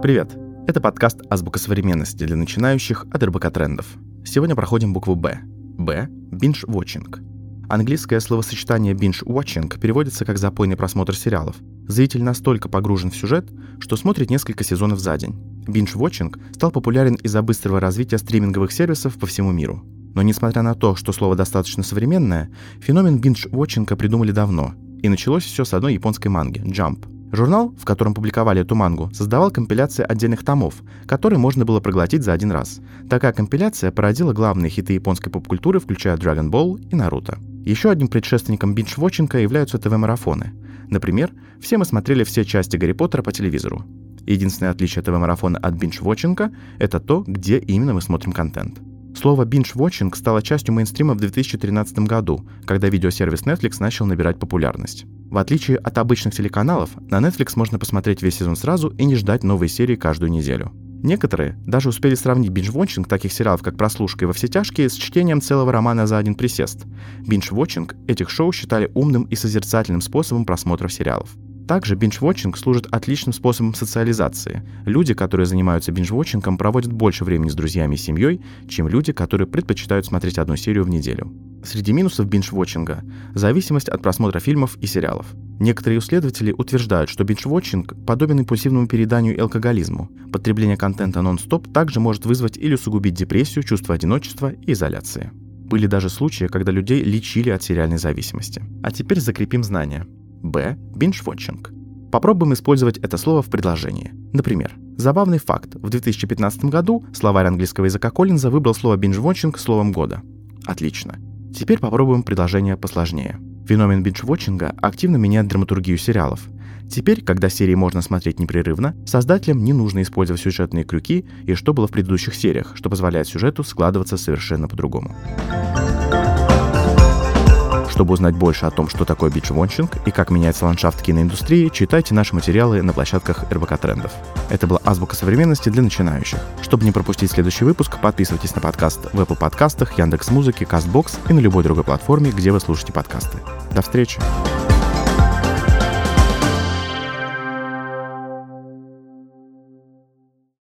Привет! Это подкаст «Азбука современности» для начинающих от РБК трендов. Сегодня проходим букву «Б». «Б» — binge-watching. Английское словосочетание binge-watching переводится как «запойный просмотр сериалов». Зритель настолько погружен в сюжет, что смотрит несколько сезонов за день. Binge-watching стал популярен из-за быстрого развития стриминговых сервисов по всему миру. Но несмотря на то, что слово достаточно современное, феномен binge-watching придумали давно. И началось все с одной японской манги — Jump — Журнал, в котором публиковали эту мангу, создавал компиляции отдельных томов, которые можно было проглотить за один раз. Такая компиляция породила главные хиты японской поп-культуры, включая Dragon Ball и Наруто. Еще одним предшественником биндж-вотчинга являются ТВ-марафоны. Например, все мы смотрели все части Гарри Поттера по телевизору. Единственное отличие ТВ-марафона от биндж-вотчинга — это то, где именно мы смотрим контент. Слово binge-watching стало частью мейнстрима в 2013 году, когда видеосервис Netflix начал набирать популярность. В отличие от обычных телеканалов, на Netflix можно посмотреть весь сезон сразу и не ждать новые серии каждую неделю. Некоторые даже успели сравнить binge-watching таких сериалов, как «Прослушка» и «Во все тяжкие» с чтением целого романа за один присест. Binge-watching этих шоу считали умным и созерцательным способом просмотра сериалов. Также binge-watching служит отличным способом социализации. Люди, которые занимаются binge-watching, проводят больше времени с друзьями и семьей, чем люди, которые предпочитают смотреть одну серию в неделю. Среди минусов binge-watching – зависимость от просмотра фильмов и сериалов. Некоторые исследователи утверждают, что binge-watching подобен импульсивному переданию и алкоголизму. Потребление контента нон-стоп также может вызвать или усугубить депрессию, чувство одиночества и изоляции. Были даже случаи, когда людей лечили от сериальной зависимости. А теперь закрепим знания. Б. Binge-watching. Попробуем использовать это слово в предложении. Например, забавный факт. В 2015 году словарь английского языка Коллинза выбрал слово binge-watching словом года. Отлично. Теперь попробуем предложение посложнее. Феномен binge-watching активно меняет драматургию сериалов. Теперь, когда серии можно смотреть непрерывно, создателям не нужно использовать сюжетные крюки и что было в предыдущих сериях, что позволяет сюжету складываться совершенно по-другому. Чтобы узнать больше о том, что такое бичвончинг и как меняется ландшафт киноиндустрии, читайте наши материалы на площадках РБК Трендов. Это была азбука современности для начинающих. Чтобы не пропустить следующий выпуск, подписывайтесь на подкаст в Apple подкастах, Яндекс.Музыке, Castbox и на любой другой платформе, где вы слушаете подкасты. До встречи!